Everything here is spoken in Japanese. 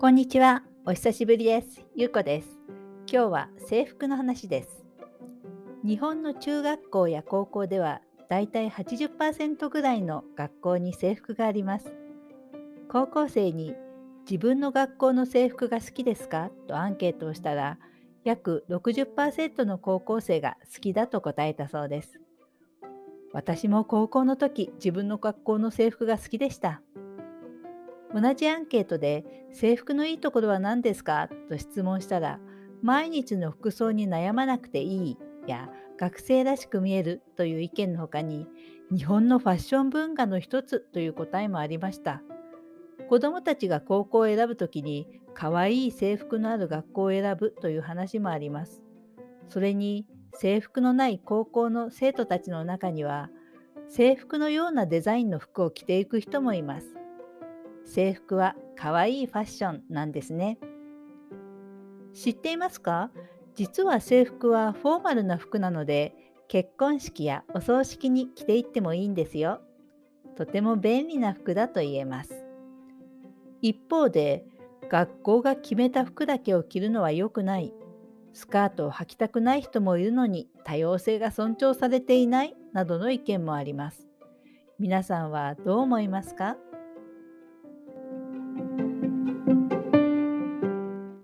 こんにちは。お久しぶりです。ゆうこです。今日は制服の話です。日本の中学校や高校ではだいたい80%ぐらいの学校に制服があります。高校生に自分の学校の制服が好きですか？とアンケートをしたら約60%の高校生が好きだと答えたそうです。私も高校の時自分の学校の制服が好きでした。同じアンケートで制服のいいところは何ですか？と質問したら毎日の服装に悩まなくていいや学生らしく見えるという意見のほかに日本のファッション文化の一つという答えもありました。子どもたちが高校を選ぶときに可愛い制服のある学校を選ぶという話もあります。それに制服のない高校の生徒たちの中には制服のようなデザインの服を着ていく人もいます。制服は可愛いファッションなんですね。知っていますか？実は制服はフォーマルな服なので結婚式やお葬式に着ていってもいいんですよ。とても便利な服だと言えます。一方で学校が決めた服だけを着るのは良くない。スカートを履きたくない人もいるのに多様性が尊重されていないなどの意見もあります。皆さんはどう思いますか？